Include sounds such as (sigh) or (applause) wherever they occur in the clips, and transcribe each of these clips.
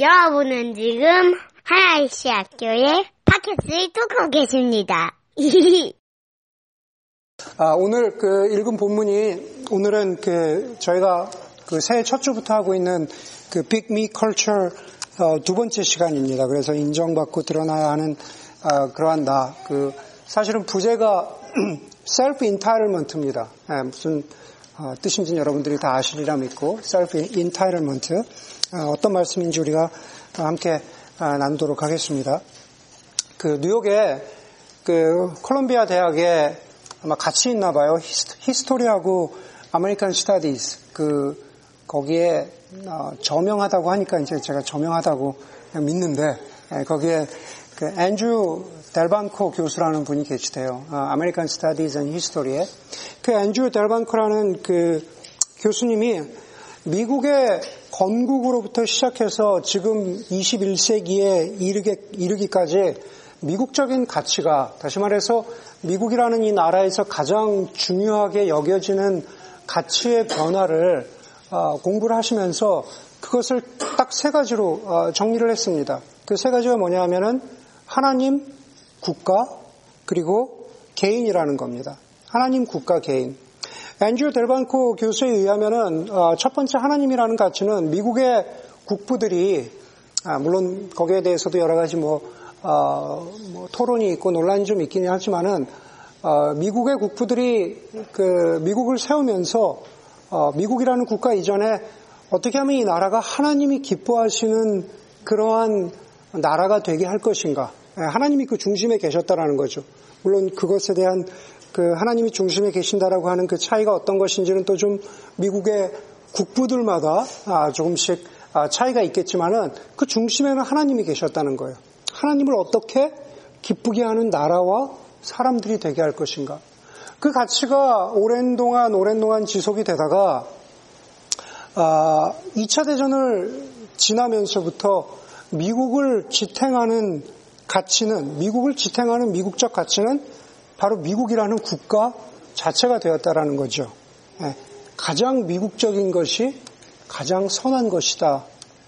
여러분은 지금 하나이시 학교의 팟캐스트를 듣고 계십니다. (laughs) 아, 오늘 그 읽은 본문이 오늘은 그 저희가 그 새해 첫 주부터 하고 있는 그 Big Me culture 어, 두 번째 시간입니다. 그래서 인정받고 드러나야 하는 아, 그러한 나. 그 사실은 부제가 (clears throat) self-entitlement입니다. 예, 무슨 어, 뜻인지는 여러분들이 다 아시리라 믿고 self-entitlement 어, 어떤 말씀인지 우리가 함께 아, 나누도록 하겠습니다. 그 뉴욕에 그 콜롬비아 대학에 아마 같이 있나 봐요. history하고 American Studies 그 거기에 어, 저명하다고 하니까 이제 제가 저명하다고 믿는데 예, 거기에 그 앤드류 델반코 교수라는 분이 계시대요. American Studies and History에 그 앤드류 델반코라는 그 교수님이 미국의 건국으로부터 시작해서 지금 21세기에 이르기, 이르기까지 미국적인 가치가 다시 말해서 미국이라는 이 나라에서 가장 중요하게 여겨지는 가치의 변화를 어, 공부를 하시면서 그것을 딱 세 가지로 어, 정리를 했습니다. 그 세 가지가 뭐냐 하면은 하나님, 국가, 그리고 개인이라는 겁니다. 하나님, 국가, 개인. 앤드류 델반코 교수에 의하면은 어, 첫 번째 하나님이라는 가치는 미국의 국부들이 아, 물론 거기에 대해서도 여러 가지 뭐, 어, 뭐 토론이 있고 논란이 좀 있기는 하지만은 어, 미국의 국부들이 그 미국을 세우면서 어, 미국이라는 국가 이전에 어떻게 하면 이 나라가 하나님이 기뻐하시는 그러한 나라가 되게 할 것인가. 예, 하나님이 그 중심에 계셨다라는 거죠. 물론 그것에 대한 그 하나님이 중심에 계신다라고 하는 그 차이가 어떤 것인지는 또 좀 미국의 국부들마다 아, 조금씩 아, 차이가 있겠지만은 그 중심에는 하나님이 계셨다는 거예요. 하나님을 어떻게 기쁘게 하는 나라와 사람들이 되게 할 것인가. 그 가치가 오랜 동안 오랜 동안 지속이 되다가 아, 2차 대전을 지나면서부터 미국을 지탱하는 가치는 미국을 지탱하는 미국적 가치는 바로 미국이라는 국가 자체가 되었다라는 거죠. 예, 가장 미국적인 것이 가장 선한 것이다.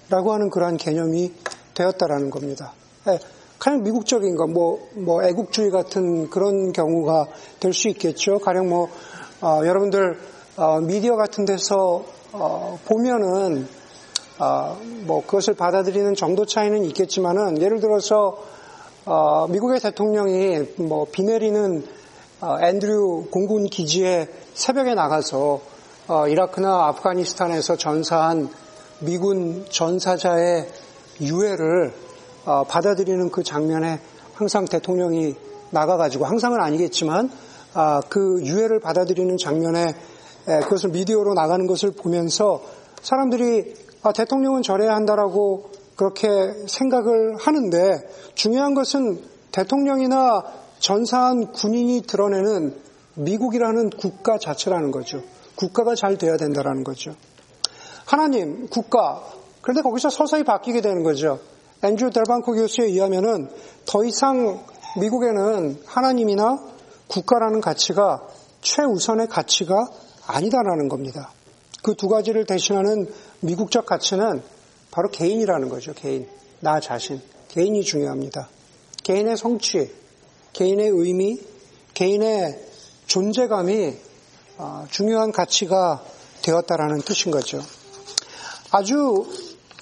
라고 하는 그러한 개념이 되었다라는 겁니다. 예, 가장 미국적인 거, 뭐, 뭐, 애국주의 같은 그런 경우가 될 수 있겠죠. 가령 뭐, 어, 여러분들, 어, 미디어 같은 데서, 어, 보면은, 어, 뭐, 그것을 받아들이는 정도 차이는 있겠지만은, 예를 들어서, 어, 미국의 대통령이 뭐, 비 내리는, 어, 앤드류 공군 기지에 새벽에 나가서, 이라크나 아프가니스탄에서 전사한 미군 전사자의 유해를 어, 받아들이는 그 장면에 항상 대통령이 나가가지고 항상은 아니겠지만 아, 그 유해를 받아들이는 장면에 그것을 미디어로 나가는 것을 보면서 사람들이 아, 대통령은 저래야 한다라고 그렇게 생각을 하는데 중요한 것은 대통령이나 전사한 군인이 드러내는 미국이라는 국가 자체라는 거죠. 국가가 잘 돼야 된다라는 거죠. 하나님, 국가. 그런데 거기서 서서히 바뀌게 되는 거죠. 앤드류 델반코 교수에 의하면은 더 이상 미국에는 하나님이나 국가라는 가치가 최우선의 가치가 아니다라는 겁니다. 그 두 가지를 대신하는 미국적 가치는 바로 개인이라는 거죠. 개인. 나 자신. 개인이 중요합니다. 개인의 성취, 개인의 의미, 개인의 존재감이 아, 중요한 가치가 되었다라는 뜻인 거죠. 아주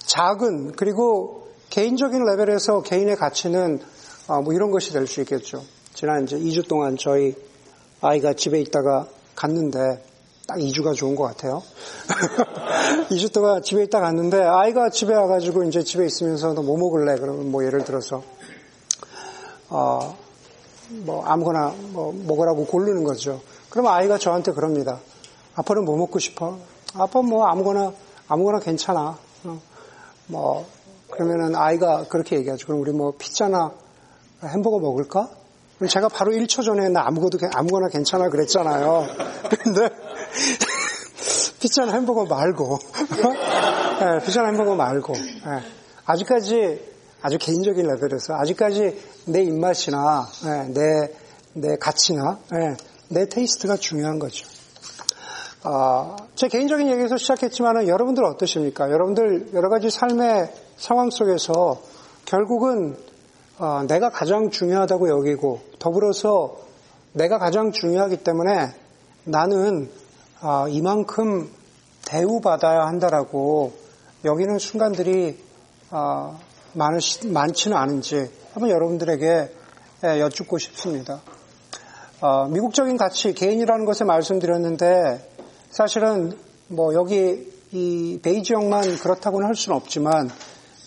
작은 그리고 개인적인 레벨에서 개인의 가치는 어, 뭐 이런 것이 될 수 있겠죠. 지난 이제 2주 동안 저희 아이가 집에 있다가 갔는데 딱 2주가 좋은 것 같아요. (laughs) 2주 동안 집에 있다 갔는데 아이가 집에 와가지고 이제 집에 있으면서 너 뭐 먹을래? 그러면 뭐 예를 들어서 어, 뭐 아무거나 뭐 먹으라고 고르는 거죠. 그러면 아이가 저한테 그럽니다. 아빠는 뭐 먹고 싶어? 아빠 뭐 아무거나 아무거나 괜찮아. 어, 뭐 그러면은 아이가 그렇게 얘기하죠. 그럼 우리 뭐 피자나 햄버거 먹을까? 제가 바로 1초 전에 나 아무것도 아무거나 괜찮아 그랬잖아요. (laughs) 근데 (laughs) 피자나 햄버거 말고 (laughs) 네, 피자나 햄버거 말고 네. 아직까지 아주 개인적인 레벨에서 아직까지 내 입맛이나 네, 내, 내 가치나 내 테이스트가 중요한 거죠. 어, 제 개인적인 얘기에서 시작했지만 여러분들 어떠십니까? 여러분들 여러 가지 삶의 상황 속에서 결국은 어, 내가 가장 중요하다고 여기고 더불어서 내가 가장 중요하기 때문에 나는 어, 이만큼 대우받아야 한다라고 여기는 순간들이 어, 많으시, 많지는 않은지 한번 여러분들에게 예, 여쭙고 싶습니다. 어, 미국적인 가치, 개인이라는 것에 말씀드렸는데 사실은 뭐 여기 이 베이 지역만 그렇다고는 할 수는 없지만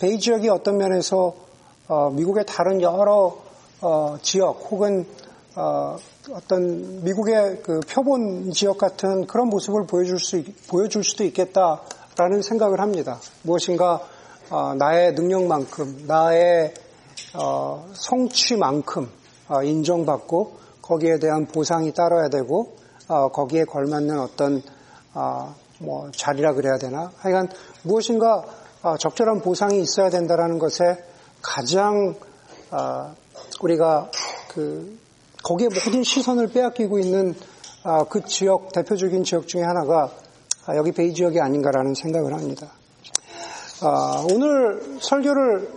베이 지역이 어떤 면에서 어, 미국의 다른 여러 어, 지역 혹은 어, 떤 미국의 그 표본 지역 같은 그런 모습을 보여줄 수 보여줄 수도 있겠다라는 생각을 합니다. 무엇인가 어, 나의 능력만큼 나의 어, 성취만큼 어, 인정받고 거기에 대한 보상이 따라야 되고 어, 거기에 걸맞는 어떤 어, 뭐 자리라 그래야 되나 하여간 무엇인가 어, 적절한 보상이 있어야 된다라는 것에 가장 어, 우리가 그 거기에 모든 시선을 빼앗기고 있는 어, 그 지역 대표적인 지역 중에 하나가 아, 여기 베이 지역이 아닌가라는 생각을 합니다. 어, 오늘 설교를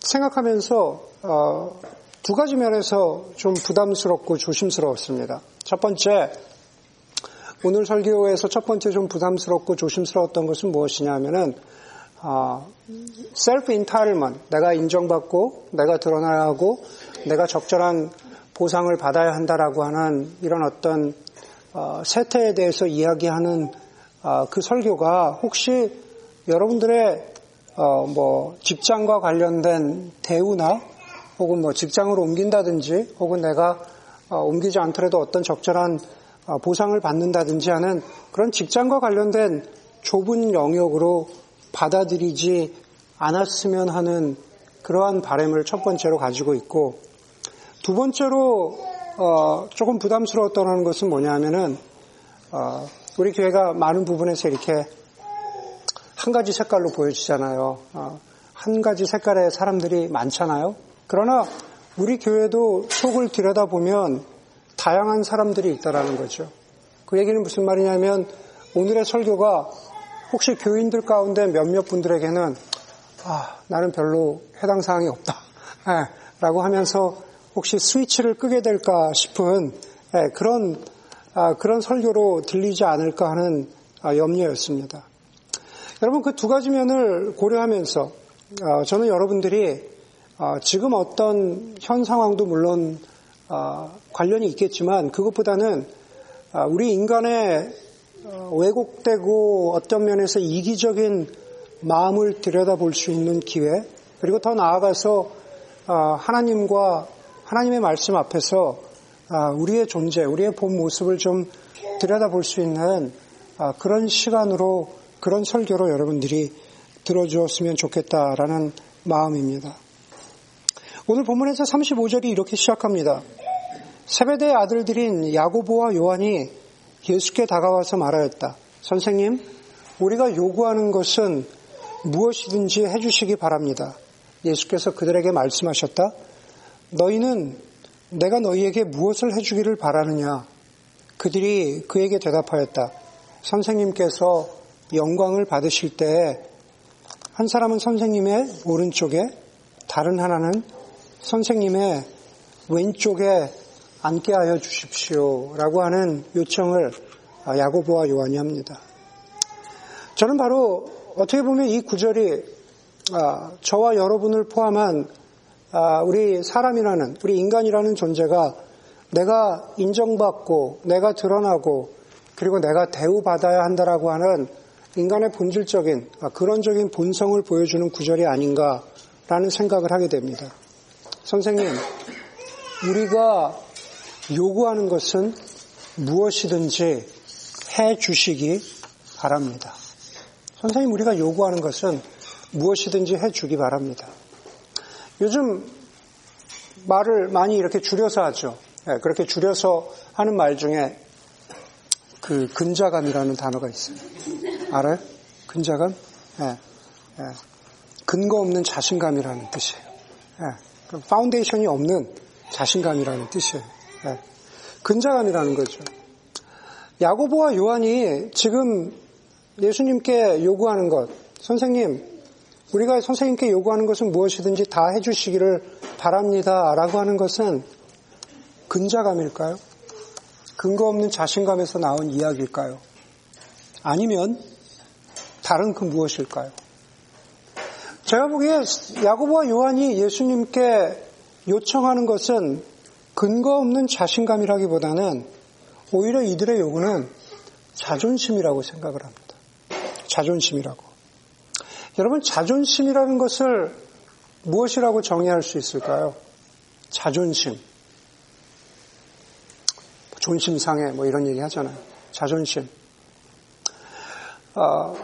생각하면서 어, 두 가지 면에서 좀 부담스럽고 조심스러웠습니다. 첫 번째, 오늘 설교에서 첫 번째 좀 부담스럽고 조심스러웠던 것은 무엇이냐 하면은, 어, self entitlement, 내가 인정받고, 내가 드러나야 하고, 내가 적절한 보상을 받아야 한다라고 하는 이런 어떤 어, 세태에 대해서 이야기하는 어, 그 설교가 혹시 여러분들의 어, 뭐 직장과 관련된 대우나 혹은 뭐 직장으로 옮긴다든지 혹은 내가 어, 옮기지 않더라도 어떤 적절한 어, 보상을 받는다든지 하는 그런 직장과 관련된 좁은 영역으로 받아들이지 않았으면 하는 그러한 바램을 첫 번째로 가지고 있고 두 번째로 어, 조금 부담스러웠던 것은 뭐냐면은 어, 우리 교회가 많은 부분에서 이렇게 한 가지 색깔로 보여지잖아요. 어, 한 가지 색깔의 사람들이 많잖아요. 그러나 우리 교회도 속을 들여다보면 다양한 사람들이 있다라는 거죠. 그 얘기는 무슨 말이냐면 오늘의 설교가 혹시 교인들 가운데 몇몇 분들에게는 아, 나는 별로 해당 사항이 없다. 네, 라고 하면서 혹시 스위치를 끄게 될까 싶은 네, 그런 아, 그런 설교로 들리지 않을까 하는 아, 염려였습니다. 여러분 그 두 가지 면을 고려하면서 아, 저는 여러분들이 아, 지금 어떤 현 상황도 물론 아, 관련이 있겠지만 그것보다는 아, 우리 인간의 왜곡되고 어떤 면에서 이기적인 마음을 들여다볼 수 있는 기회 그리고 더 나아가서 하나님과 하나님의 말씀 앞에서 우리의 존재, 우리의 본 모습을 좀 들여다볼 수 있는 그런 시간으로 그런 설교로 여러분들이 들어주었으면 좋겠다라는 마음입니다. 오늘 본문에서 35절이 이렇게 시작합니다. 세베대의 아들들인 야고보와 요한이 예수께 다가와서 말하였다. 선생님, 우리가 요구하는 것은 무엇이든지 해주시기 바랍니다. 예수께서 그들에게 말씀하셨다. 너희는 내가 너희에게 무엇을 해주기를 바라느냐? 그들이 그에게 대답하였다. 선생님께서 영광을 받으실 때에 한 사람은 선생님의 오른쪽에 다른 하나는 선생님의 왼쪽에 앉게 하여 주십시오. 라고 하는 요청을 야고보와 요한이 합니다. 저는 바로 어떻게 보면 이 구절이 아, 저와 여러분을 포함한 아, 우리 사람이라는, 우리 인간이라는 존재가 내가 인정받고, 내가 드러나고, 그리고 내가 대우받아야 한다라고 하는 인간의 본질적인, 아, 그런적인 본성을 보여주는 구절이 아닌가라는 생각을 하게 됩니다. 선생님, 우리가 요구하는 것은 무엇이든지 해 주시기 바랍니다. 선생님, 우리가 요구하는 것은 무엇이든지 해 주기 바랍니다. 요즘 말을 많이 이렇게 줄여서 하죠. 네, 그렇게 줄여서 하는 말 중에 그 근자감이라는 단어가 있어요. 알아요? 근자감? 네, 네. 근거 없는 자신감이라는 뜻이에요. 파운데이션이 없는 자신감이라는 뜻이에요. 네. 근자감이라는 거죠. 야고보와 요한이 지금 예수님께 요구하는 것, 선생님, 우리가 선생님께 요구하는 것은 무엇이든지 다 해주시기를 바랍니다. 라고 하는 것은 근자감일까요? 근거 없는 자신감에서 나온 이야기일까요? 아니면 다른 그 무엇일까요? 제가 보기에 야고보와 요한이 예수님께 요청하는 것은 근거 없는 자신감이라기보다는 오히려 이들의 요구는 자존심이라고 생각을 합니다. 자존심이라고. 여러분, 자존심이라는 것을 무엇이라고 정의할 수 있을까요? 자존심. 존심 상해, 뭐 이런 얘기 하잖아요. 자존심. 어,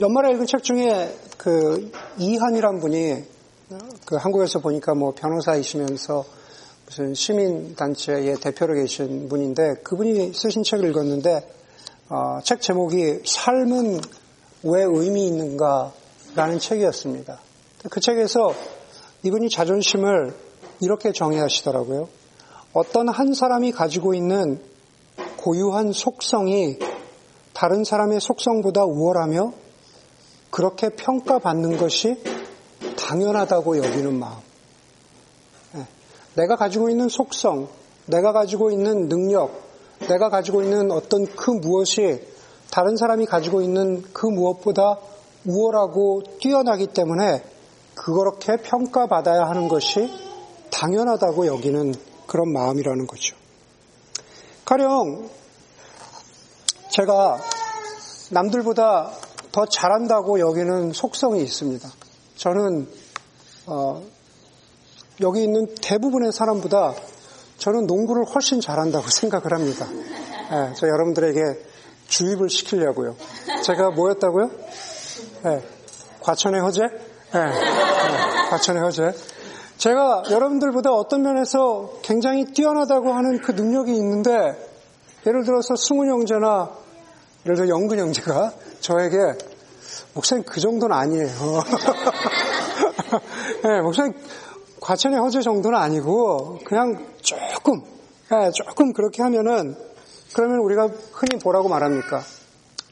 연말에 읽은 책 중에 그 이한이란 분이 그 한국에서 보니까 뭐 변호사이시면서 무슨 시민단체의 대표로 계신 분인데 그분이 쓰신 책을 읽었는데 어, 책 제목이 삶은 왜 의미 있는가라는 책이었습니다. 그 책에서 이분이 자존심을 이렇게 정의하시더라고요. 어떤 한 사람이 가지고 있는 고유한 속성이 다른 사람의 속성보다 우월하며 그렇게 평가받는 것이 당연하다고 여기는 마음. 예. 내가 가지고 있는 속성, 내가 가지고 있는 능력, 내가 가지고 있는 어떤 그 무엇이 다른 사람이 가지고 있는 그 무엇보다 우월하고 뛰어나기 때문에 그렇게 평가받아야 하는 것이 당연하다고 여기는 그런 마음이라는 거죠. 가령 제가 남들보다 더 잘한다고 여기는 속성이 있습니다. 저는 어, 여기 있는 대부분의 사람보다 저는 농구를 훨씬 잘한다고 (laughs) 생각을 합니다. 네, 저 여러분들에게 주입을 시키려고요. 제가 뭐였다고요? 네, 과천의 허재? 네, 과천의 허재. 제가 여러분들보다 어떤 면에서 굉장히 뛰어나다고 하는 그 능력이 있는데 예를 들어서 승훈 형제나 예를 들어 영근 형제가 저에게 목사님 그 정도는 아니에요. 네, (laughs) 목사님 과천의 허재 정도는 아니고 그냥 조금 네, 조금 그렇게 하면은 그러면 우리가 흔히 뭐라고 말합니까?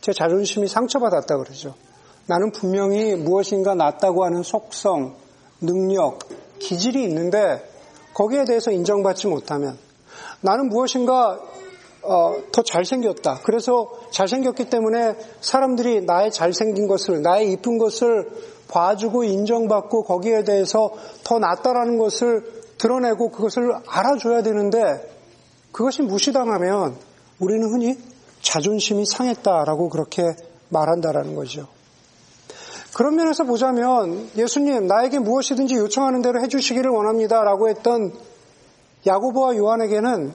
제 자존심이 상처받았다 그러죠. 나는 분명히 무엇인가 낫다고 하는 속성, 능력, 기질이 있는데 거기에 대해서 인정받지 못하면 나는 무엇인가 어, 더 잘생겼다. 그래서 잘생겼기 때문에 사람들이 나의 잘생긴 것을, 나의 이쁜 것을 봐주고 인정받고 거기에 대해서 더 낫다라는 것을 드러내고 그것을 알아줘야 되는데 그것이 무시당하면 우리는 흔히 자존심이 상했다라고 그렇게 말한다라는 거죠. 그런 면에서 보자면 예수님 나에게 무엇이든지 요청하는 대로 해주시기를 원합니다라고 했던 야고보와 요한에게는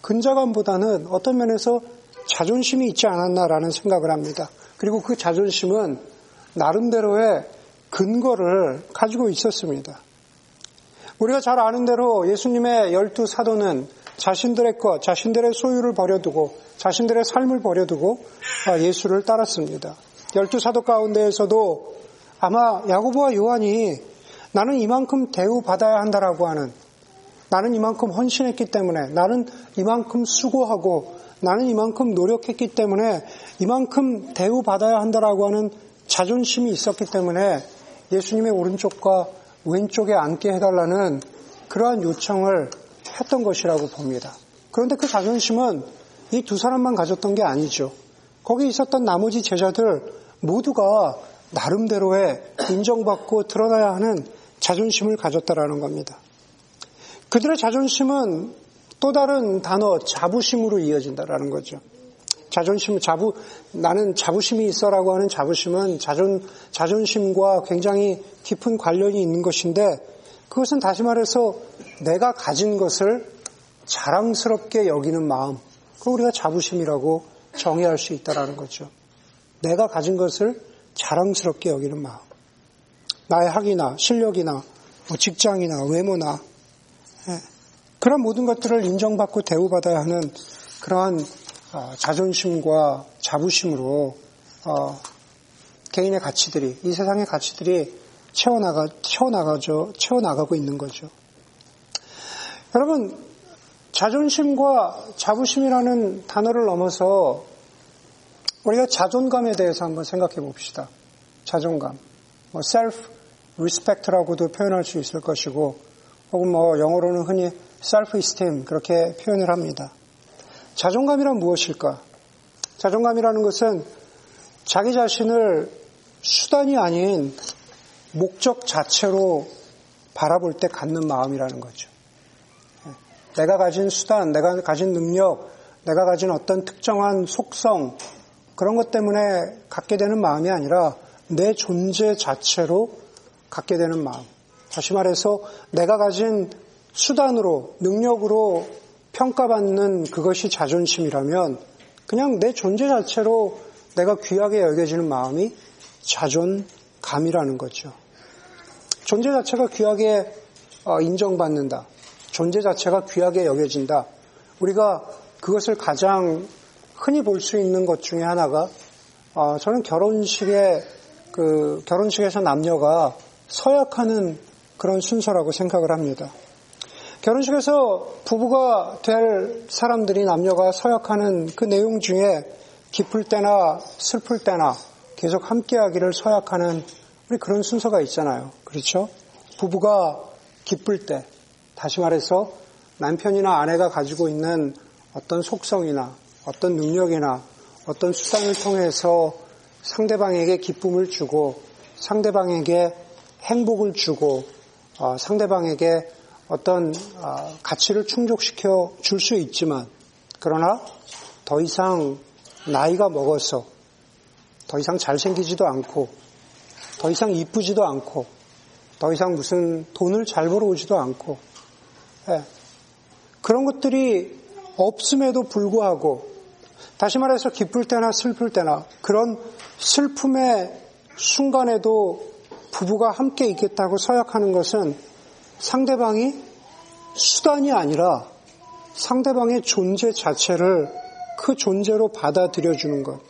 근자감보다는 어떤 면에서 자존심이 있지 않았나라는 생각을 합니다. 그리고 그 자존심은 나름대로의 근거를 가지고 있었습니다. 우리가 잘 아는 대로 예수님의 열두 사도는 자신들의 것, 자신들의 소유를 버려두고 자신들의 삶을 버려두고 예수를 따랐습니다. 열두 사도 가운데에서도 아마 야고보와 요한이 나는 이만큼 대우받아야 한다라고 하는 나는 이만큼 헌신했기 때문에 나는 이만큼 수고하고 나는 이만큼 노력했기 때문에 이만큼 대우받아야 한다라고 하는 자존심이 있었기 때문에 예수님의 오른쪽과 왼쪽에 앉게 해달라는 그러한 요청을 했던 것이라고 봅니다. 그런데 그 자존심은 이 두 사람만 가졌던 게 아니죠. 거기 있었던 나머지 제자들 모두가 나름대로의 인정받고 드러나야 하는 자존심을 가졌다라는 겁니다. 그들의 자존심은 또 다른 단어 자부심으로 이어진다라는 거죠. 자존심, 자부, 나는 자부심이 있어라고 하는 자부심은 자존, 자존심과 굉장히 깊은 관련이 있는 것인데 그것은 다시 말해서 내가 가진 것을 자랑스럽게 여기는 마음. 그 우리가 자부심이라고 정의할 수 있다라는 거죠. 내가 가진 것을 자랑스럽게 여기는 마음. 나의 학이나 실력이나 뭐 직장이나 외모나 예. 그런 모든 것들을 인정받고 대우받아야 하는 그러한 어, 자존심과 자부심으로 어, 개인의 가치들이 이 세상의 가치들이 채워나가 채워나가죠 채워나가고 있는 거죠. 여러분 자존심과 자부심이라는 단어를 넘어서 우리가 자존감에 대해서 한번 생각해 봅시다. 자존감, 뭐 self respect라고도 표현할 수 있을 것이고, 혹은 뭐 영어로는 흔히 self esteem 그렇게 표현을 합니다. 자존감이란 무엇일까? 자존감이라는 것은 자기 자신을 수단이 아닌 목적 자체로 바라볼 때 갖는 마음이라는 거죠. 내가 가진 수단, 내가 가진 능력, 내가 가진 어떤 특정한 속성, 그런 것 때문에 갖게 되는 마음이 아니라 내 존재 자체로 갖게 되는 마음. 다시 말해서 내가 가진 수단으로, 능력으로 평가받는 그것이 자존심이라면 그냥 내 존재 자체로 내가 귀하게 여겨지는 마음이 자존감이라는 거죠. 존재 자체가 귀하게 어, 인정받는다. 존재 자체가 귀하게 여겨진다. 우리가 그것을 가장 흔히 볼 수 있는 것 중에 하나가 어, 저는 결혼식에 그 결혼식에서 남녀가 서약하는 그런 순서라고 생각을 합니다. 결혼식에서 부부가 될 사람들이 남녀가 서약하는 그 내용 중에 기쁠 때나 슬플 때나 계속 함께하기를 서약하는 우리 그런 순서가 있잖아요. 그렇죠? 부부가 기쁠 때, 다시 말해서 남편이나 아내가 가지고 있는 어떤 속성이나 어떤 능력이나 어떤 수단을 통해서 상대방에게 기쁨을 주고 상대방에게 행복을 주고 어, 상대방에게 어떤 어, 가치를 충족시켜 줄 수 있지만 그러나 더 이상 나이가 먹어서 더 이상 잘생기지도 않고 더 이상 이쁘지도 않고 더 이상 무슨 돈을 잘 벌어오지도 않고 예. 그런 것들이 없음에도 불구하고 다시 말해서 기쁠 때나 슬플 때나 그런 슬픔의 순간에도 부부가 함께 있겠다고 서약하는 것은 상대방이 수단이 아니라 상대방의 존재 자체를 그 존재로 받아들여 주는 것.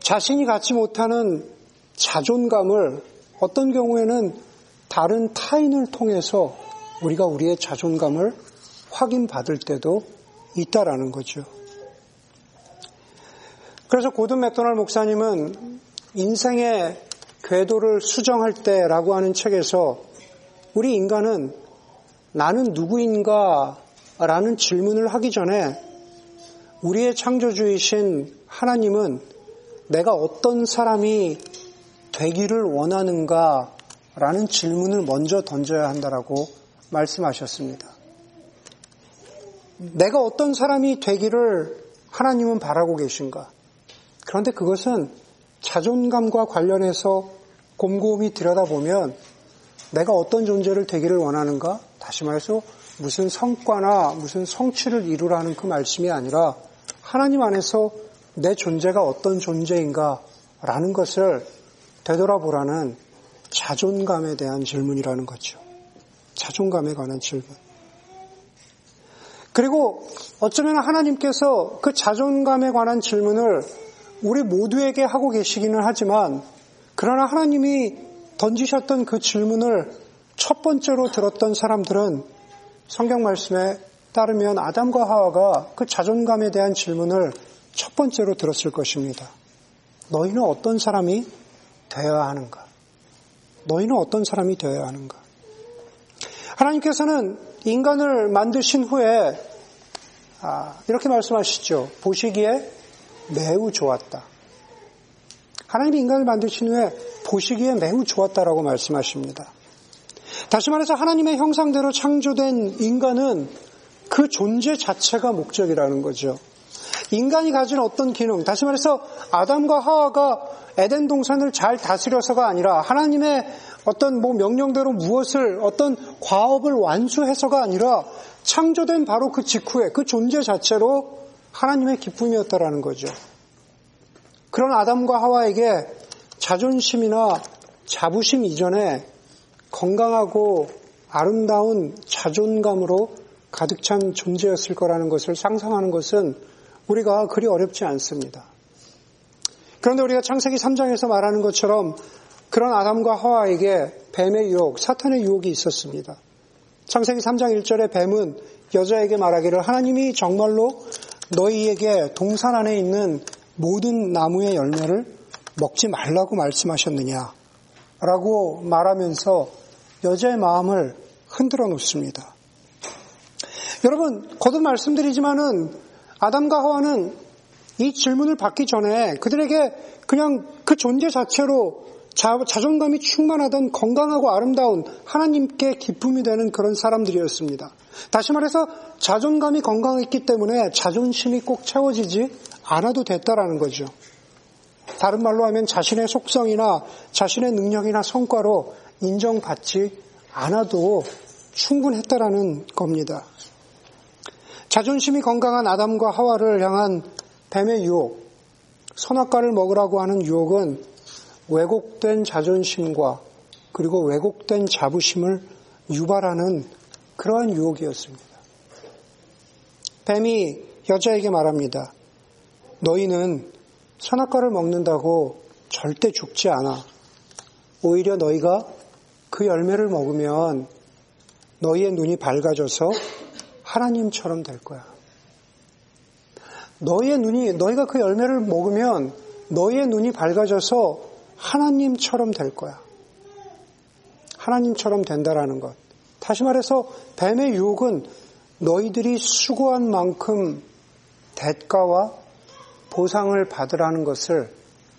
자신이 갖지 못하는 자존감을 어떤 경우에는 다른 타인을 통해서 우리가 우리의 자존감을 확인받을 때도 있다라는 거죠. 그래서 고든 맥도날 목사님은 인생의 궤도를 수정할 때라고 하는 책에서 우리 인간은 나는 누구인가 라는 질문을 하기 전에 우리의 창조주이신 하나님은 내가 어떤 사람이 되기를 원하는가 라는 질문을 먼저 던져야 한다라고 말씀하셨습니다. 내가 어떤 사람이 되기를 하나님은 바라고 계신가? 그런데 그것은 자존감과 관련해서 곰곰이 들여다보면 내가 어떤 존재를 되기를 원하는가? 다시 말해서 무슨 성과나 무슨 성취를 이루라는 그 말씀이 아니라 하나님 안에서 내 존재가 어떤 존재인가? 라는 것을 되돌아보라는 자존감에 대한 질문이라는 거죠. 자존감에 관한 질문. 그리고 어쩌면 하나님께서 그 자존감에 관한 질문을 우리 모두에게 하고 계시기는 하지만 그러나 하나님이 던지셨던 그 질문을 첫 번째로 들었던 사람들은 성경 말씀에 따르면 아담과 하와가 그 자존감에 대한 질문을 첫 번째로 들었을 것입니다. 너희는 어떤 사람이 되어야 하는가? 너희는 어떤 사람이 되어야 하는가? 하나님께서는 인간을 만드신 후에 아, 이렇게 말씀하시죠. 보시기에 매우 좋았다. 하나님이 인간을 만드신 후에 보시기에 매우 좋았다라고 말씀하십니다. 다시 말해서 하나님의 형상대로 창조된 인간은 그 존재 자체가 목적이라는 거죠. 인간이 가진 어떤 기능, 다시 말해서 아담과 하와가 에덴 동산을 잘 다스려서가 아니라 하나님의 어떤 뭐 명령대로 무엇을 어떤 과업을 완수해서가 아니라 창조된 바로 그 직후에 그 존재 자체로 하나님의 기쁨이었다라는 거죠. 그런 아담과 하와에게 자존심이나 자부심 이전에 건강하고 아름다운 자존감으로 가득 찬 존재였을 거라는 것을 상상하는 것은 우리가 그리 어렵지 않습니다. 그런데 우리가 창세기 3장에서 말하는 것처럼 그런 아담과 하와에게 뱀의 유혹, 사탄의 유혹이 있었습니다. 창세기 3장 1절에 뱀은 여자에게 말하기를 하나님이 정말로 너희에게 동산 안에 있는 모든 나무의 열매를 먹지 말라고 말씀하셨느냐? 라고 말하면서 여자의 마음을 흔들어 놓습니다. 여러분, 거듭 말씀드리지만은 아담과 하와는 이 질문을 받기 전에 그들에게 그냥 그 존재 자체로 자, 자존감이 충만하던 건강하고 아름다운 하나님께 기쁨이 되는 그런 사람들이었습니다. 다시 말해서 자존감이 건강했기 때문에 자존심이 꼭 채워지지 않아도 됐다라는 거죠. 다른 말로 하면 자신의 속성이나 자신의 능력이나 성과로 인정받지 않아도 충분했다라는 겁니다. 자존심이 건강한 아담과 하와를 향한 뱀의 유혹, 선악과를 먹으라고 하는 유혹은 왜곡된 자존심과 그리고 왜곡된 자부심을 유발하는 그러한 유혹이었습니다. 뱀이 여자에게 말합니다. 너희는 선악과를 먹는다고 절대 죽지 않아. 오히려 너희가 그 열매를 먹으면 너희의 눈이 밝아져서 하나님처럼 될 거야. 너희의 눈이, 너희가 그 열매를 먹으면 너희의 눈이 밝아져서 하나님처럼 될 거야. 하나님처럼 된다라는 것. 다시 말해서 뱀의 유혹은 너희들이 수고한 만큼 대가와 보상을 받으라는 것을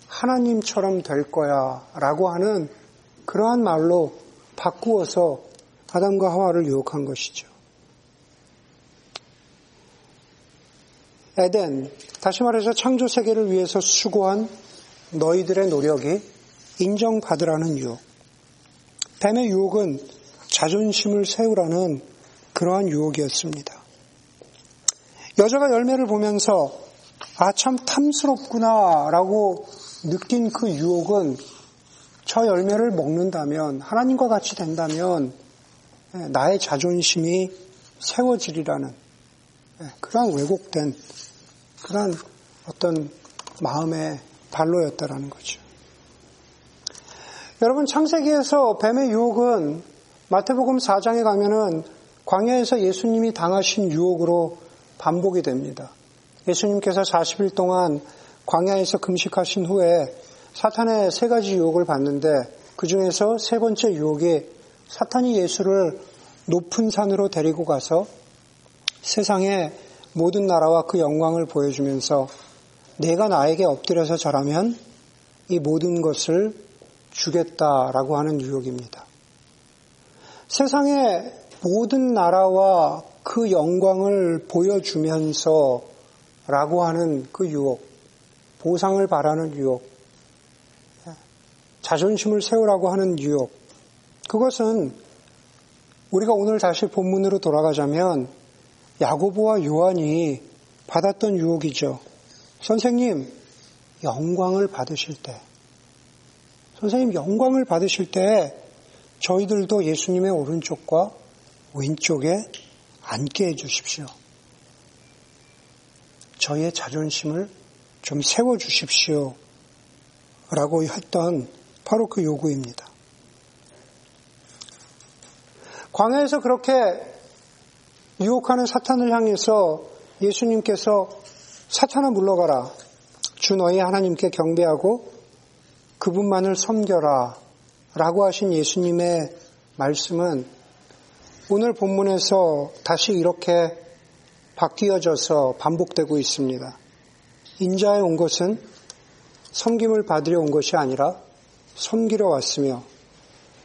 하나님처럼 될 거야 라고 하는 그러한 말로 바꾸어서 아담과 하와를 유혹한 것이죠. 에덴, 다시 말해서 창조 세계를 위해서 수고한 너희들의 노력이 인정받으라는 유혹. 뱀의 유혹은 자존심을 세우라는 그러한 유혹이었습니다. 여자가 열매를 보면서 아, 참 탐스럽구나 라고 느낀 그 유혹은 저 열매를 먹는다면, 하나님과 같이 된다면, 예, 나의 자존심이 세워지리라는 예, 그러한 왜곡된 그러한 어떤 마음의 발로였다라는 거죠. 여러분 창세기에서 뱀의 유혹은 마태복음 4장에 가면은 광야에서 예수님이 당하신 유혹으로 반복이 됩니다. 예수님께서 40일 동안 광야에서 금식하신 후에 사탄의 세 가지 유혹을 받는데 그 중에서 세 번째 유혹이 사탄이 예수를 높은 산으로 데리고 가서 세상의 모든 나라와 그 영광을 보여주면서 내가 나에게 엎드려서 절하면 이 모든 것을 주겠다라고 하는 유혹입니다. 세상의 모든 나라와 그 영광을 보여주면서 라고 하는 그 유혹, 보상을 바라는 유혹, 자존심을 세우라고 하는 유혹, 그것은 우리가 오늘 다시 본문으로 돌아가자면 야고보와 요한이 받았던 유혹이죠. 선생님, 영광을 받으실 때, 선생님 영광을 받으실 때 저희들도 예수님의 오른쪽과 왼쪽에 앉게 해 주십시오. 저희의 자존심을 좀 세워 주십시오. 라고 했던 바로 그 요구입니다. 광야에서 그렇게 유혹하는 사탄을 향해서 예수님께서 사탄아 물러가라. 주 너희 하나님께 경배하고 그분만을 섬겨라. 라고 하신 예수님의 말씀은 오늘 본문에서 다시 이렇게 바뀌어져서 반복되고 있습니다. 인자에 온 것은 섬김을 받으려 온 것이 아니라 섬기러 왔으며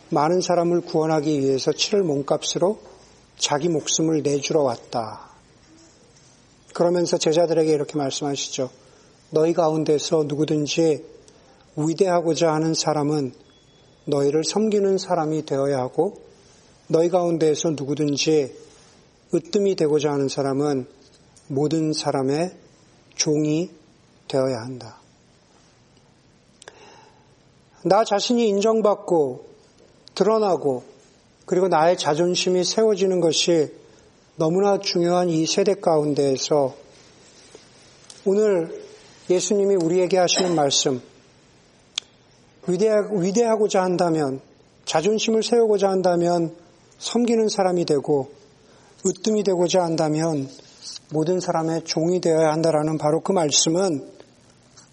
많은 사람을 구원하기 위해서 치를 몸값으로 자기 목숨을 내주러 왔다. 그러면서 제자들에게 이렇게 말씀하시죠. 너희 가운데서 누구든지 위대하고자 하는 사람은 너희를 섬기는 사람이 되어야 하고 너희 가운데에서 누구든지 으뜸이 되고자 하는 사람은 모든 사람의 종이 되어야 한다. 나 자신이 인정받고 드러나고 그리고 나의 자존심이 세워지는 것이 너무나 중요한 이 세대 가운데에서 오늘 예수님이 우리에게 하시는 말씀, 위대하 고자 한다면, 자존심을 세우고자 한다면 섬기는 사람이 되고 으뜸이 되고자 한다면 모든 사람의 종이 되어야 한다라는 바로 그 말씀은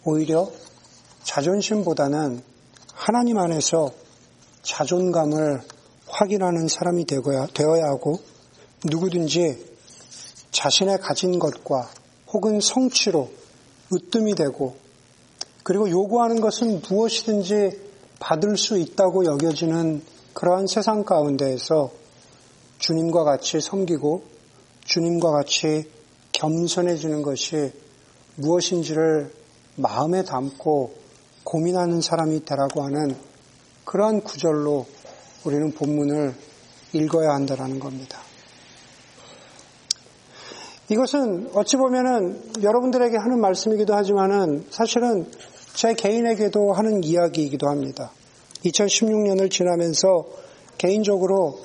오히려 자존심보다는 하나님 안에서 자존감을 확인하는 사람이 되어야 하고 누구든지 자신의 가진 것과 혹은 성취로 으뜸이 되고 그리고 요구하는 것은 무엇이든지 받을 수 있다고 여겨지는 그러한 세상 가운데에서 주님과 같이 섬기고 주님과 같이 겸손해지는 것이 무엇인지를 마음에 담고 고민하는 사람이 되라고 하는 그러한 구절로 우리는 본문을 읽어야 한다라는 겁니다. 이것은 어찌 보면은 여러분들에게 하는 말씀이기도 하지만은 사실은 제 개인에게도 하는 이야기이기도 합니다. 2016년을 지나면서 개인적으로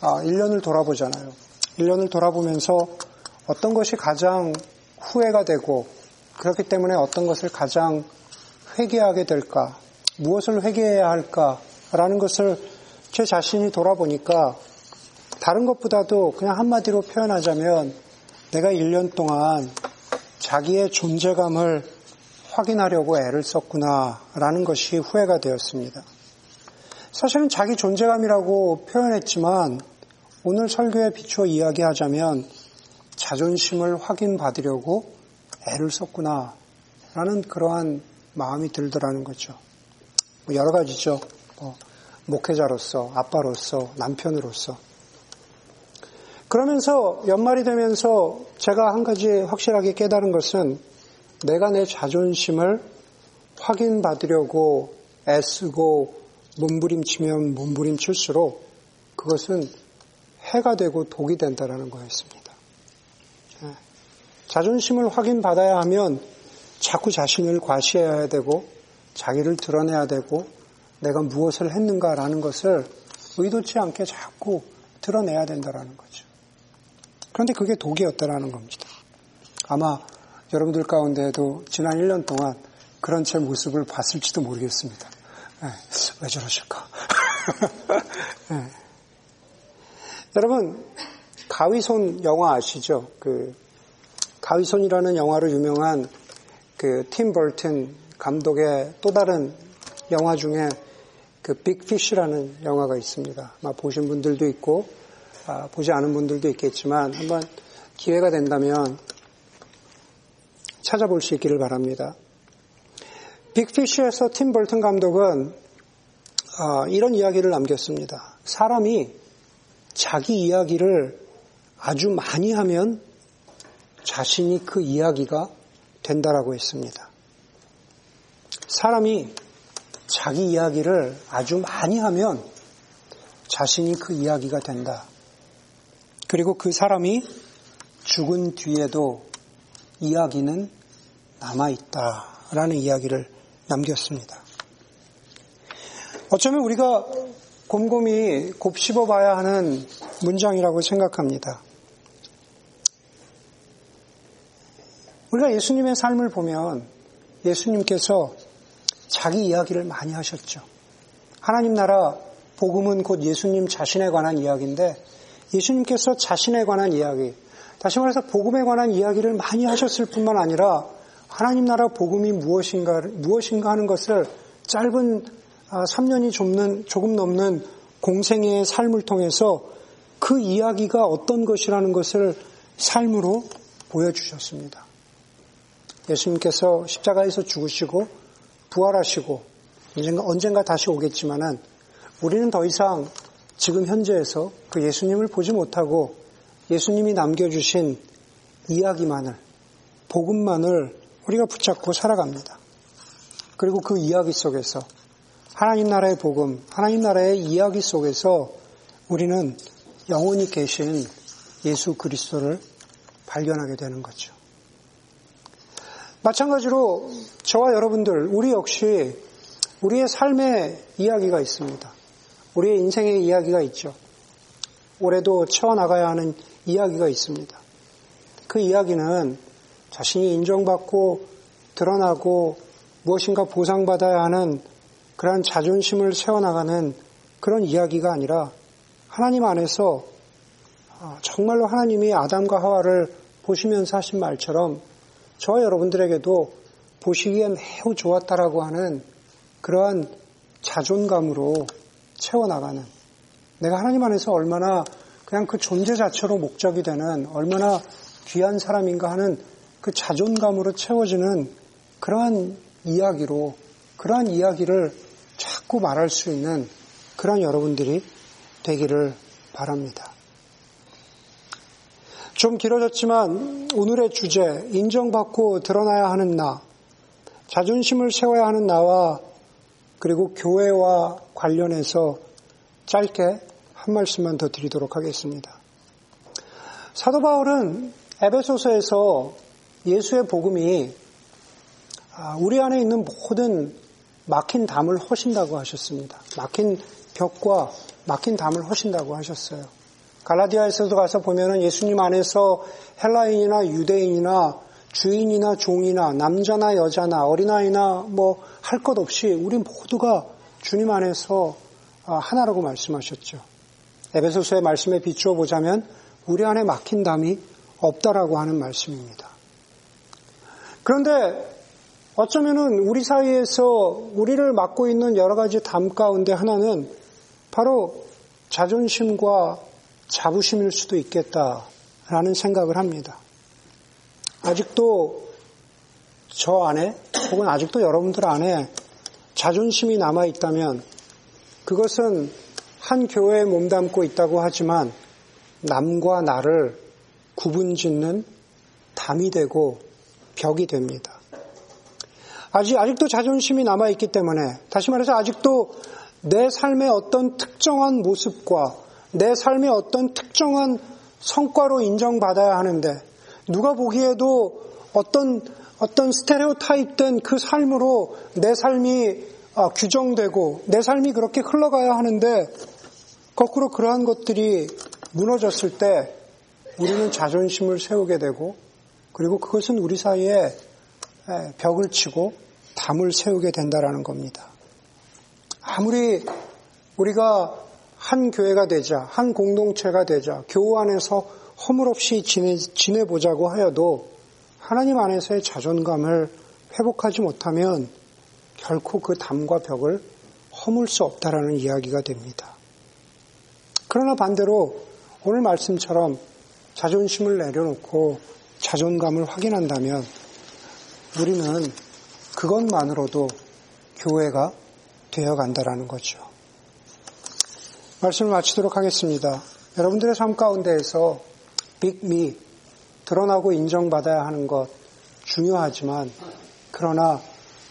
1년을 아, 돌아보잖아요. 1년을 돌아보면서 어떤 것이 가장 후회가 되고 그렇기 때문에 어떤 것을 가장 회개하게 될까, 무엇을 회개해야 할까라는 것을 제 자신이 돌아보니까 다른 것보다도 그냥 한마디로 표현하자면 내가 1년 동안 자기의 존재감을 확인하려고 애를 썼구나라는 것이 후회가 되었습니다. 사실은 자기 존재감이라고 표현했지만 오늘 설교에 비추어 이야기하자면 자존심을 확인받으려고 애를 썼구나라는 그러한 마음이 들더라는 거죠. 뭐 여러 가지죠. 뭐 목회자로서, 아빠로서, 남편으로서. 그러면서 연말이 되면서 제가 한 가지 확실하게 깨달은 것은 내가 내 자존심을 확인받으려고 애쓰고 몸부림치면 몸부림칠수록 그것은 해가 되고 독이 된다라는 거였습니다. 예. 자존심을 확인받아야 하면 자꾸 자신을 과시해야 되고 자기를 드러내야 되고 내가 무엇을 했는가라는 것을 의도치 않게 자꾸 드러내야 된다라는 거죠. 그런데 그게 독이었다라는 겁니다. 아마 여러분들 가운데에도 지난 1년 동안 그런 제 모습을 봤을지도 모르겠습니다. 네, 왜 저러실까? 네. (laughs) 여러분, 가위손 영화 아시죠? 그, 가위손이라는 영화로 유명한 그 팀 벌튼 감독의 또 다른 영화 중에 그 빅피쉬라는 영화가 있습니다. 아마 보신 분들도 있고 아, 보지 않은 분들도 있겠지만 한번 기회가 된다면 찾아볼 수 있기를 바랍니다. 빅피쉬에서 팀 벌튼 감독은 아, 이런 이야기를 남겼습니다. 사람이 자기 이야기를 아주 많이 하면 자신이 그 이야기가 된다라고 했습니다. 사람이 자기 이야기를 아주 많이 하면 자신이 그 이야기가 된다. 그리고 그 사람이 죽은 뒤에도 이야기는 남아있다라는 이야기를 남겼습니다. 어쩌면 우리가 곰곰이 곱씹어 봐야 하는 문장이라고 생각합니다. 우리가 예수님의 삶을 보면 예수님께서 자기 이야기를 많이 하셨죠. 하나님 나라 복음은 곧 예수님 자신에 관한 이야기인데 예수님께서 자신에 관한 이야기, 다시 말해서 복음에 관한 이야기를 많이 하셨을 뿐만 아니라 하나님 나라 복음이 무엇인가, 무엇인가 하는 것을 짧은 3년이 아, 좁는, 조금 넘는 공생의 삶을 통해서 그 이야기가 어떤 것이라는 것을 삶으로 보여주셨습니다. 예수님께서 십자가에서 죽으시고 부활하시고 언젠가, 다시 오겠지만은 우리는 더 이상 지금 현재에서 그 예수님을 보지 못하고 예수님이 남겨주신 이야기만을, 복음만을 우리가 붙잡고 살아갑니다. 그리고 그 이야기 속에서 하나님 나라의 복음, 하나님 나라의 이야기 속에서 우리는 영원히 계신 예수 그리스도를 발견하게 되는 거죠. 마찬가지로 저와 여러분들, 우리 역시 우리의 삶의 이야기가 있습니다. 우리의 인생의 이야기가 있죠. 올해도 채워나가야 하는 이야기가 있습니다. 그 이야기는 자신이 인정받고 드러나고 무엇인가 보상받아야 하는 그러한 자존심을 세워나가는 그런 이야기가 아니라 하나님 안에서 아, 정말로 하나님이 아담과 하와를 보시면서 하신 말처럼 저와 여러분들에게도 보시기엔 매우 좋았다라고 하는 그러한 자존감으로 채워나가는 내가 하나님 안에서 얼마나 그냥 그 존재 자체로 목적이 되는 얼마나 귀한 사람인가 하는 그 자존감으로 채워지는 그러한 이야기로 그러한 이야기를 자꾸 말할 수 있는 그런 여러분들이 되기를 바랍니다. 좀 길어졌지만 오늘의 주제, 인정받고 드러나야 하는 나, 자존심을 세워야 하는 나와 그리고 교회와 관련해서 짧게 한 말씀만 더 드리도록 하겠습니다. 사도 바울은 에베소서에서 예수의 복음이 아, 우리 안에 있는 모든 막힌 담을 허신다고 하셨습니다. 막힌 벽과 막힌 담을 허신다고 하셨어요. 갈라디아에서도 가서 보면은 예수님 안에서 헬라인이나 유대인이나 주인이나 종이나 남자나 여자나 어린아이나 뭐 할 것 없이 우리 모두가 주님 안에서 아, 하나라고 말씀하셨죠. 에베소서의 말씀에 비추어 보자면 우리 안에 막힌 담이 없다라고 하는 말씀입니다. 그런데 어쩌면은 우리 사이에서 우리를 맡고 있는 여러 가지 담 가운데 하나는 바로 자존심과 자부심일 수도 있겠다라는 생각을 합니다. 아직도 저 안에 혹은 아직도 여러분들 안에 자존심이 남아 있다면 그것은 한 교회에 몸담고 있다고 하지만 남과 나를 구분 짓는 담이 되고 벽이 됩니다. 아직, 아직도 자존심이 남아있기 때문에, 다시 말해서 아직도 내 삶의 어떤 특정한 모습과 내 삶의 어떤 특정한 성과로 인정받아야 하는데, 누가 보기에도 어떤, 어떤 스테레오 타입된 그 삶으로 내 삶이 아, 규정되고, 내 삶이 그렇게 흘러가야 하는데, 거꾸로 그러한 것들이 무너졌을 때, 우리는 자존심을 세우게 되고, 그리고 그것은 우리 사이에 벽을 치고 담을 세우게 된다라는 겁니다. 아무리 우리가 한 교회가 되자, 한 공동체가 되자, 교우 안에서 허물없이 지내, 지내보자고 하여도 하나님 안에서의 자존감을 회복하지 못하면 결코 그 담과 벽을 허물 수 없다라는 이야기가 됩니다. 그러나 반대로 오늘 말씀처럼 자존심을 내려놓고 자존감을 확인한다면 우리는 그것만으로도 교회가 되어 간다라는 거죠. 말씀을 마치도록 하겠습니다. 여러분들의 삶 가운데에서 빅미 드러나고 인정받아야 하는 것 중요하지만 그러나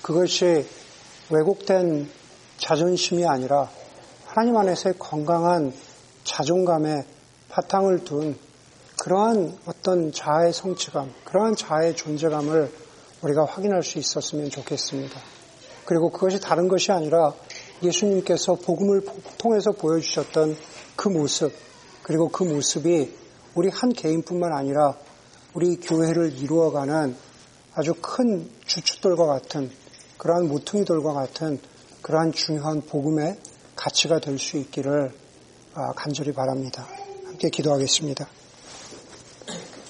그것이 왜곡된 자존심이 아니라 하나님 안에서의 건강한 자존감에 바탕을 둔 그러한 어떤 자아의 성취감, 그러한 자아의 존재감을 우리가 확인할 수 있었으면 좋겠습니다. 그리고 그것이 다른 것이 아니라 예수님께서 복음을 통해서 보여주셨던 그 모습, 그리고 그 모습이 우리 한 개인뿐만 아니라 우리 교회를 이루어가는 아주 큰 주춧돌과 같은 그러한 모퉁이돌과 같은 그러한 중요한 복음의 가치가 될 수 있기를 아, 간절히 바랍니다. 함께 기도하겠습니다.